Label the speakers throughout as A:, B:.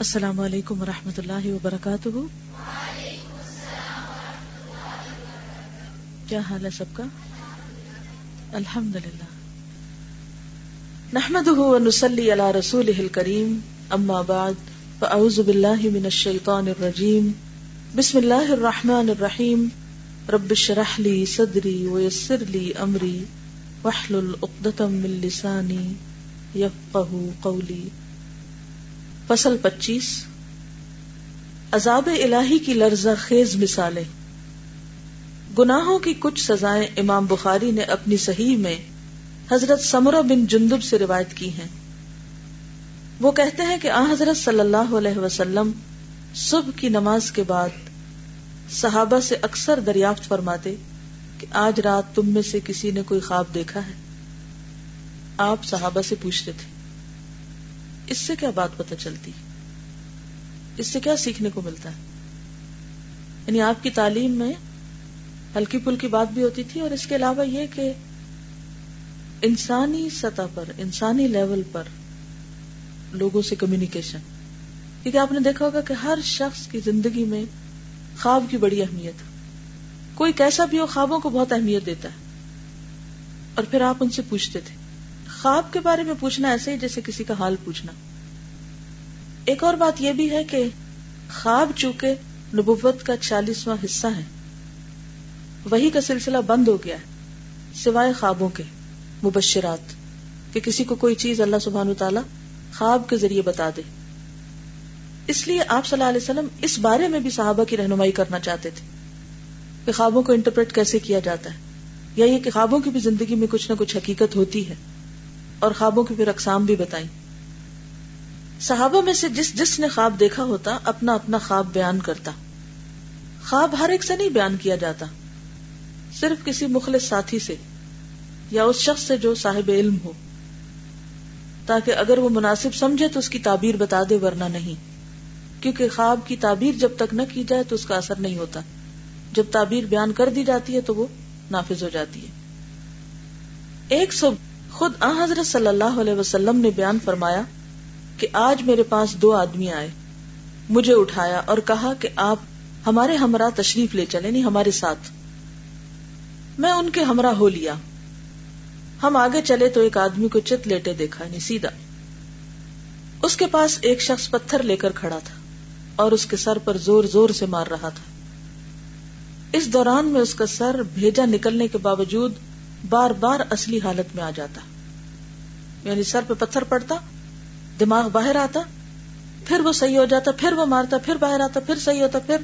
A: السلام علیکم و رحمۃ اللہ وبرکاتہ۔ کیا حال ہے سب کا؟ الحمد للہ نحمد نسلی اللہ رسول کریم اما بعد، فاعوذ باللہ من الشیطان الرجیم۔ بسم اللہ الرحمن الرحیم۔ رب شرح لی صدری ویسر لی امری۔ وحلل اقدتم من لسانی یفقہ قولی۔ فصل پچیس۔ عذاب الہی کی لرزہ خیز مثالیں۔ گناہوں کی کچھ سزائیں امام بخاری نے اپنی صحیح میں حضرت سمرہ بن جندب سے روایت کی ہیں۔ وہ کہتے ہیں کہ آ حضرت صلی اللہ علیہ وسلم صبح کی نماز کے بعد صحابہ سے اکثر دریافت فرماتے کہ آج رات تم میں سے کسی نے کوئی خواب دیکھا ہے۔ آپ صحابہ سے پوچھتے تھے۔ اس سے کیا بات پتہ چلتی؟ اس سے کیا سیکھنے کو ملتا ہے؟ یعنی آپ کی تعلیم میں ہلکی پھلکی بات بھی ہوتی تھی اور اس کے علاوہ یہ کہ انسانی سطح پر، انسانی لیول پر لوگوں سے کمیونیکیشن کیونکہ آپ نے دیکھا ہوگا کہ ہر شخص کی زندگی میں خواب کی بڑی اہمیت ہے۔ کوئی کیسا بھی ہو، خوابوں کو بہت اہمیت دیتا ہے۔ اور پھر آپ ان سے پوچھتے تھے۔ خواب کے بارے میں پوچھنا ایسے ہی جیسے کسی کا حال پوچھنا۔ ایک اور بات یہ بھی ہے کہ خواب چونکہ نبوت کا چالیسواں حصہ ہے، وہی کا سلسلہ بند ہو گیا ہے، سوائے خوابوں کے مبشرات، کہ کسی کو کوئی چیز اللہ سبحان تعالی خواب کے ذریعے بتا دے۔ اس لیے آپ صلی اللہ علیہ وسلم اس بارے میں بھی صحابہ کی رہنمائی کرنا چاہتے تھے، کہ خوابوں کو انٹرپریٹ کیسے کیا جاتا ہے، یا یہ کہ خوابوں کی بھی زندگی میں کچھ نہ کچھ حقیقت ہوتی ہے۔ اور خوابوں کی پھر اقسام بھی بتائی صحابہ میں سے جس جس نے خواب دیکھا ہوتا، اپنا اپنا خواب بیان کرتا۔ خواب ہر ایک سے نہیں بیان کیا جاتا۔ صرف کسی مخلص ساتھی سے یا اس شخص سے جو صاحب علم ہو۔ تاکہ اگر وہ مناسب سمجھے تو اس کی تعبیر بتا دے، ورنہ نہیں۔ کیونکہ خواب کی تعبیر جب تک نہ کی جائے تو اس کا اثر نہیں ہوتا۔ جب تعبیر بیان کر دی جاتی ہے تو وہ نافذ ہو جاتی ہے۔ ایک سو خود آ حضرت صلی اللہ علیہ وسلم نے بیان فرمایا کہ آج میرے پاس دو آدمی آئے۔ مجھے اٹھایا اور کہا کہ آپ ہمارے ہمراہ تشریف لے چلے نہیں یعنی ہمارے ساتھ۔ میں ان کے ہمراہ ہو لیا۔ ہم آگے چلے تو ایک آدمی کو چت لیٹے دیکھا نہیں سیدھا۔ اس کے پاس ایک شخص پتھر لے کر کھڑا تھا اور اس کے سر پر زور زور سے مار رہا تھا۔ اس دوران میں اس کا سر بھیجا نکلنے کے باوجود بار بار اصلی حالت میں آ جاتا۔ یعنی سر پہ پتھر پڑتا، دماغ باہر آتا، پھر وہ صحیح ہو جاتا، پھر وہ مارتا، پھر باہر آتا، پھر صحیح ہوتا، پھر۔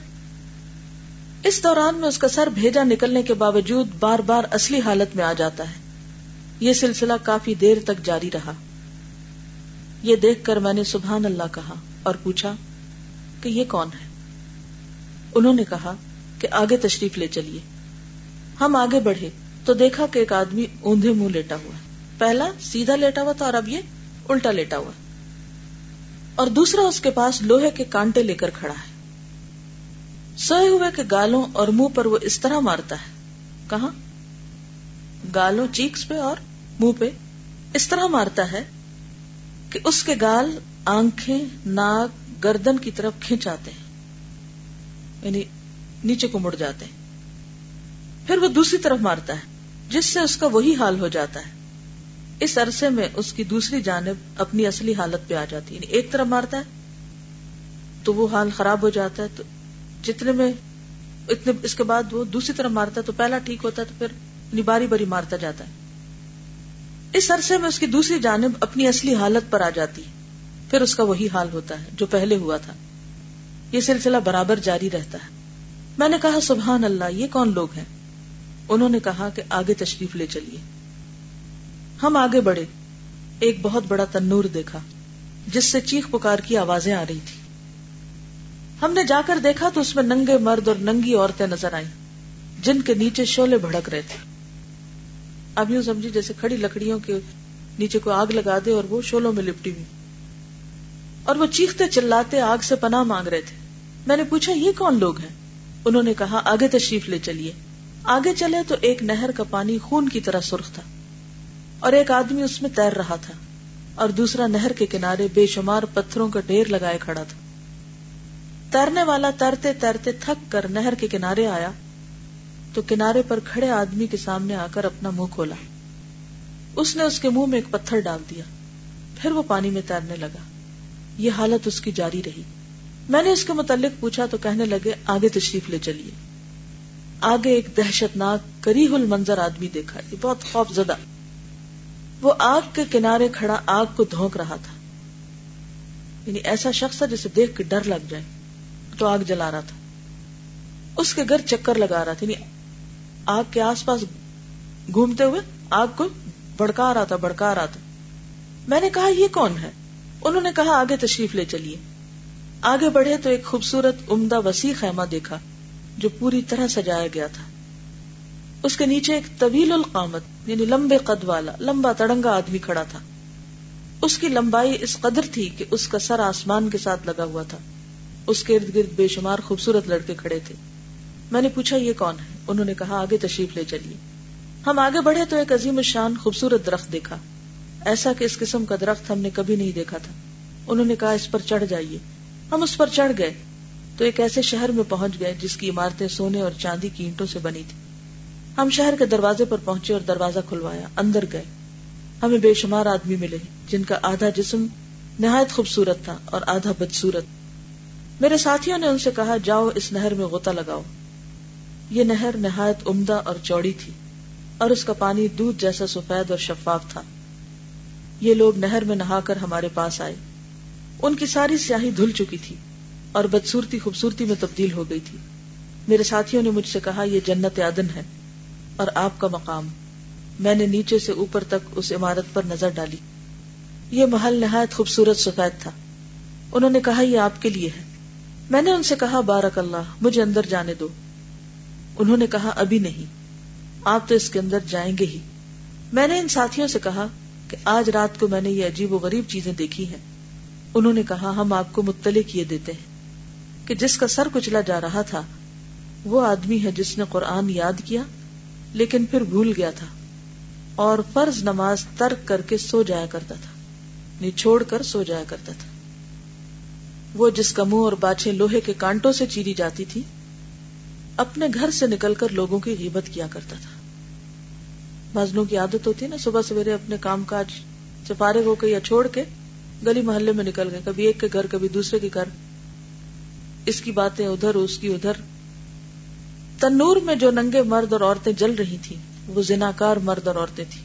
A: اس دوران میں اس کا سر بھیجا نکلنے کے باوجود بار بار اصلی حالت میں آ جاتا ہے۔ یہ سلسلہ کافی دیر تک جاری رہا۔ یہ دیکھ کر میں نے سبحان اللہ کہا اور پوچھا کہ یہ کون ہے؟ انہوں نے کہا کہ آگے تشریف لے چلیے۔ ہم آگے بڑھے۔ تو دیکھا کہ ایک آدمی اوندے منہ لیٹا ہوا پہلا سیدھا لیٹا ہوا تھا اور اب یہ الٹا لیٹا ہوا۔ اور دوسرا اس کے پاس لوہے کے کانٹے لے کر کھڑا ہے۔ سوئے ہوئے کے گالوں اور منہ پر وہ اس طرح مارتا ہے۔ کہاں؟ گالوں چیکس پہ اور منہ پہ اس طرح مارتا ہے کہ اس کے گال آنکھیں، ناک، گردن کی طرف کھینچ آتے ہیں۔ یعنی نیچے کو مڑ جاتے ہیں۔ پھر وہ دوسری طرف مارتا ہے۔ جس سے اس کا وہی حال ہو جاتا ہے۔ اس عرصے میں اس کی دوسری جانب اپنی اصلی حالت پہ آ جاتی ہے۔ یعنی ایک طرف مارتا ہے تو وہ حال خراب ہو جاتا ہے تو جتنے میں اتنے اس کے بعد وہ دوسری طرف مارتا ہے تو پہلا ٹھیک ہوتا ہے تو پھر یعنی باری باری مارتا جاتا ہے۔ اس عرصے میں اس کی دوسری جانب اپنی اصلی حالت پر آ جاتی ہے۔ پھر اس کا وہی حال ہوتا ہے جو پہلے ہوا تھا۔ یہ سلسلہ برابر جاری رہتا ہے۔ میں نے کہا، سبحان اللہ، یہ کون لوگ ہیں؟ انہوں نے کہا کہ آگے تشریف لے چلیے۔ ہم آگے بڑھے۔ ایک بہت بڑا تنور دیکھا، جس سے چیخ پکار کی آوازیں آ رہی تھی ہم نے جا کر دیکھا تو اس میں ننگے مرد اور ننگی عورتیں نظر آئیں، جن کے نیچے شولے بھڑک رہے تھے۔ اب یوں سمجھی جیسے کھڑی لکڑیوں کے نیچے کو آگ لگا دے اور وہ شولوں میں لپٹی ہوئی۔ اور وہ چیختے چلاتے آگ سے پناہ مانگ رہے تھے۔ میں نے پوچھا، یہ کون لوگ ہیں؟ انہوں نے کہا، آگے تشریف لے چلیے۔ آگے چلے تو ایک نہر کا پانی خون کی طرح سرخ تھا اور ایک آدمی اس میں تیر رہا تھا اور دوسرا نہر کے کنارے بے شمار پتھروں کا ڈھیر لگائے کھڑا تھا۔ تیرنے والا تیرتے تیرتے تھک کر نہر کے کنارے آیا تو کنارے پر کھڑے آدمی کے سامنے آ کر اپنا منہ کھولا۔ اس نے اس کے منہ میں ایک پتھر ڈال دیا۔ پھر وہ پانی میں تیرنے لگا۔ یہ حالت اس کی جاری رہی۔ میں نے اس کے متعلق پوچھا تو کہنے لگے، آگے تشریف لے چلیے۔ آگے ایک دہشت ناک کریح المنظر آدمی دیکھا یہ بہت خوف زدہ وہ آگ کے کنارے کھڑا آگ کو دھونک رہا تھا۔ یعنی ایسا شخص تھا جسے دیکھ کے ڈر لگ جائے تو آگ جلا رہا تھا۔ اس کے گھر چکر لگا رہا تھا یعنی آگ کے آس پاس گھومتے ہوئے آگ کو بڑکا رہا تھا بڑکا رہا تھا۔ میں نے کہا، یہ کون ہے؟ انہوں نے کہا، آگے تشریف لے چلیے۔ آگے بڑھے تو ایک خوبصورت، عمدہ وسیع خیمہ دیکھا۔ جو پوری طرح سجایا گیا تھا۔ اس کے نیچے ایک طویل القامت یعنی لمبے قد والا، لمبا تڑنگا آدمی کھڑا تھا۔ اس کی لمبائی اس قدر تھی کہ اس کا سر آسمان کے ساتھ لگا ہوا تھا۔ اس کے ارد گرد بے شمار خوبصورت لڑکے کھڑے تھے۔ میں نے پوچھا، یہ کون ہے؟ انہوں نے کہا، آگے تشریف لے چلیے۔ ہم آگے بڑھے تو ایک عظیم شان خوبصورت درخت دیکھا۔ ایسا کہ اس قسم کا درخت ہم نے کبھی نہیں دیکھا تھا۔ انہوں نے کہا، اس پر چڑھ جائیے۔ ہم اس پر چڑھ گئے۔ تو ایک ایسے شہر میں پہنچ گئے جس کی عمارتیں سونے اور چاندی کی اینٹوں سے بنی تھی ہم شہر کے دروازے پر پہنچے اور دروازہ کھلوایا، اندر گئے۔ ہمیں بے شمار آدمی ملے، جن کا آدھا جسم نہایت خوبصورت تھا اور آدھا بدسورت میرے ساتھیوں نے ان سے کہا، جاؤ اس نہر میں غوطہ لگاؤ۔ یہ نہر نہایت عمدہ اور چوڑی تھی اور اس کا پانی دودھ جیسا سفید اور شفاف تھا۔ یہ لوگ نہر میں نہا کر ہمارے پاس آئے۔ ان کی ساری سیاہی دھل چکی تھی۔ اور بدسورتی خوبصورتی میں تبدیل ہو گئی تھی۔ میرے ساتھیوں نے مجھ سے کہا، یہ جنت عدن ہے اور آپ کا مقام۔ میں نے نیچے سے اوپر تک اس عمارت پر نظر ڈالی۔ یہ محل نہایت خوبصورت سفید تھا۔ انہوں نے کہا، یہ آپ کے لیے ہے۔ میں نے ان سے کہا، بارک اللہ، مجھے اندر جانے دو۔ انہوں نے کہا، ابھی نہیں، آپ تو اس کے اندر جائیں گے ہی۔ میں نے ان ساتھیوں سے کہا کہ آج رات کو میں نے یہ عجیب و غریب چیزیں دیکھی ہیں۔ انہوں نے کہا، ہم آپ کو مطلع کیے دیتے ہیں۔ کہ جس کا سر کچلا جا رہا تھا، وہ آدمی ہے جس نے قرآن یاد کیا، لیکن پھر بھول گیا تھا اور فرض نماز ترک کر کے سو جایا کرتا تھا نہیں چھوڑ کر سو جایا کرتا تھا۔ وہ جس کا منہ اور باچھے لوہے کے کانٹوں سے چیری جاتی تھی، اپنے گھر سے نکل کر لوگوں کی غیبت کیا کرتا تھا۔ مزنوں کی عادت ہوتی ہے نا، صبح سویرے اپنے کام کاج سے فارغ ہو کے یا چھوڑ کے گلی محلے میں نکل گئے، کبھی ایک کے گھر، کبھی دوسرے کے گھر۔ اس کی باتیں ادھر، اس کی ادھر۔ تنور میں جو ننگے مرد اور عورتیں جل رہی تھی وہ زناکار مرد اور عورتیں تھی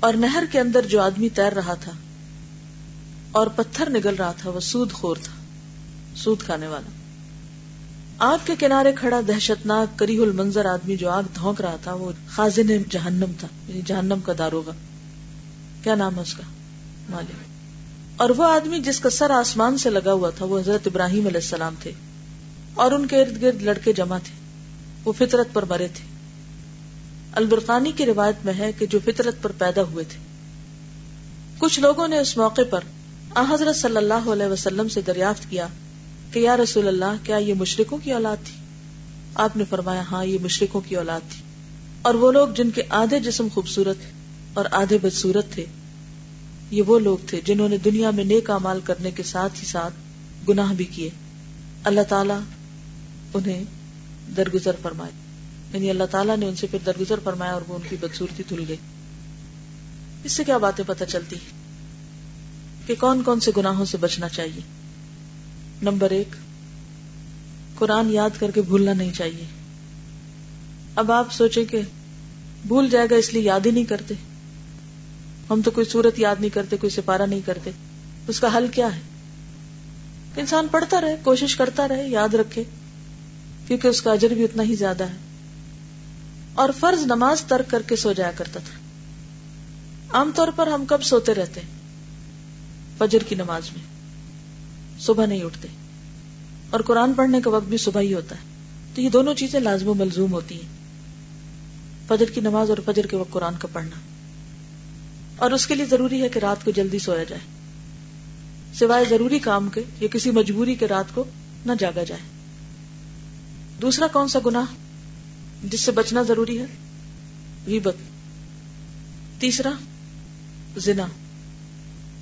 A: اور نہر کے اندر جو آدمی تیر رہا تھا اور پتھر نگل رہا تھا، وہ سود خور تھا، سود کھانے والا۔ آگ کے کنارے کھڑا دہشت ناک کری المنظر آدمی جو آگ دھونک رہا تھا، وہ خازن جہنم تھا یعنی جہنم کا داروگا کیا نام ہے اس کا؟ مالک۔ اور وہ آدمی جس کا سر آسمان سے لگا ہوا تھا، وہ حضرت ابراہیم علیہ السلام تھے۔ اور ان کے ارد گرد لڑکے جمع تھے۔ وہ فطرت پر مرے تھے۔ البرقانی کی روایت میں ہے کہ جو فطرت پر پیدا ہوئے تھے۔ کچھ لوگوں نے اس موقع پر حضرت صلی اللہ علیہ وسلم سے دریافت کیا کہ یا رسول اللہ، کیا یہ مشرقوں کی اولاد تھی؟ آپ نے فرمایا ہاں یہ مشرقوں کی اولاد تھی۔ اور وہ لوگ جن کے آدھے جسم خوبصورت اور آدھے بدسورت تھے یہ وہ لوگ تھے جنہوں نے دنیا میں نیک امال کرنے کے ساتھ ہی ساتھ گناہ بھی کیے۔ اللہ تعالی انہیں درگزر فرمائے۔ یعنی اللہ تعالیٰ نے ان سے پھر درگزر فرمایا اور وہ ان کی بدسورتی دھل گئی۔ اس سے کیا باتیں پتہ چلتی کہ کون کون سے گناہوں سے بچنا چاہیے؟ نمبر ایک، قرآن یاد کر کے بھولنا نہیں چاہیے۔ اب آپ سوچیں کہ بھول جائے گا اس لیے یاد ہی نہیں کرتے۔ ہم تو کوئی صورت یاد نہیں کرتے، کوئی سپارہ نہیں کرتے۔ اس کا حل کیا ہے؟ انسان پڑھتا رہے، کوشش کرتا رہے، یاد رکھے، کیونکہ اس کا اجر بھی اتنا ہی زیادہ ہے۔ اور فرض نماز ترک کر کے سو جایا کرتا تھا۔ عام طور پر ہم کب سوتے رہتے؟ فجر کی نماز میں۔ صبح نہیں اٹھتے۔ اور قرآن پڑھنے کا وقت بھی صبح ہی ہوتا ہے۔ تو یہ دونوں چیزیں لازم و ملزوم ہوتی ہیں۔ فجر کی نماز اور فجر کے وقت قرآن کا پڑھنا۔ اور اس کے لیے ضروری ہے کہ رات کو جلدی سویا جائے۔ سوائے ضروری کام کے یا کسی مجبوری کے رات کو نہ جاگا جائے۔ دوسرا کون سا گنا جس سے بچنا ضروری ہے؟ غیبت۔ تیسرا، زنا۔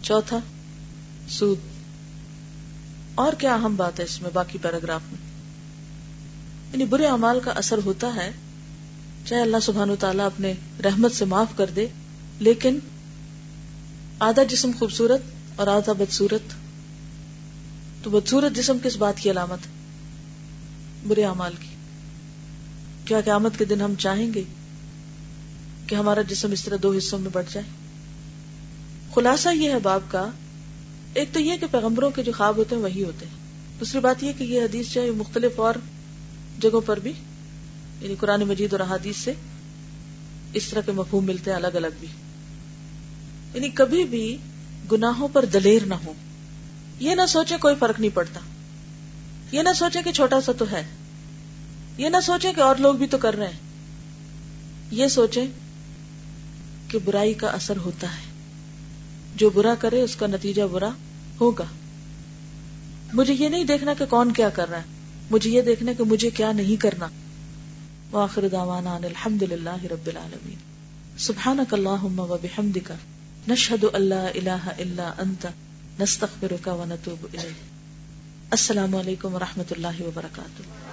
A: چوتھا، سود۔ اور کیا اہم بات ہے اس میں باقی پیراگراف میں؟ یعنی برے اعمال کا اثر ہوتا ہے، چاہے اللہ سبحان تعالیٰ اپنے رحمت سے معاف کر دے، لیکن آدھا جسم خوبصورت اور آدھا بدسورت تو بدسورت جسم کس بات کی علامت برے اعمال کی۔ کیا قیامت کے دن ہم چاہیں گے کہ ہمارا جسم اس طرح دو حصوں میں بٹ جائے؟ خلاصہ یہ ہے باپ کا، ایک تو یہ کہ پیغمبروں کے جو خواب ہوتے ہیں وہی ہوتے ہیں۔ دوسری بات یہ کہ یہ حدیث جو ہے مختلف اور جگہوں پر بھی یعنی قرآن مجید اور احادیث سے اس طرح کے مفہوم ملتے ہیں الگ الگ بھی۔ یعنی کبھی بھی گناہوں پر دلیر نہ ہو۔ یہ نہ سوچے کوئی فرق نہیں پڑتا۔ یہ نہ سوچے کہ چھوٹا سا تو ہے۔ یہ نہ سوچے کہ اور لوگ بھی تو کر رہے ہیں۔ یہ سوچے کہ برائی کا اثر ہوتا ہے۔ جو برا کرے، اس کا نتیجہ برا ہوگا۔ مجھے یہ نہیں دیکھنا کہ کون کیا کر رہا ہے۔ مجھے یہ دیکھنا کہ مجھے کیا نہیں کرنا۔ واخر دعوانا ان الحمد للہ رب العالمین۔ سبحانک اللہم و بحمدک۔ نشہد اللہ الہ الا انت، نستغفرک و نتوب الیک۔ السلام علیکم و رحمت اللہ وبرکاتہ۔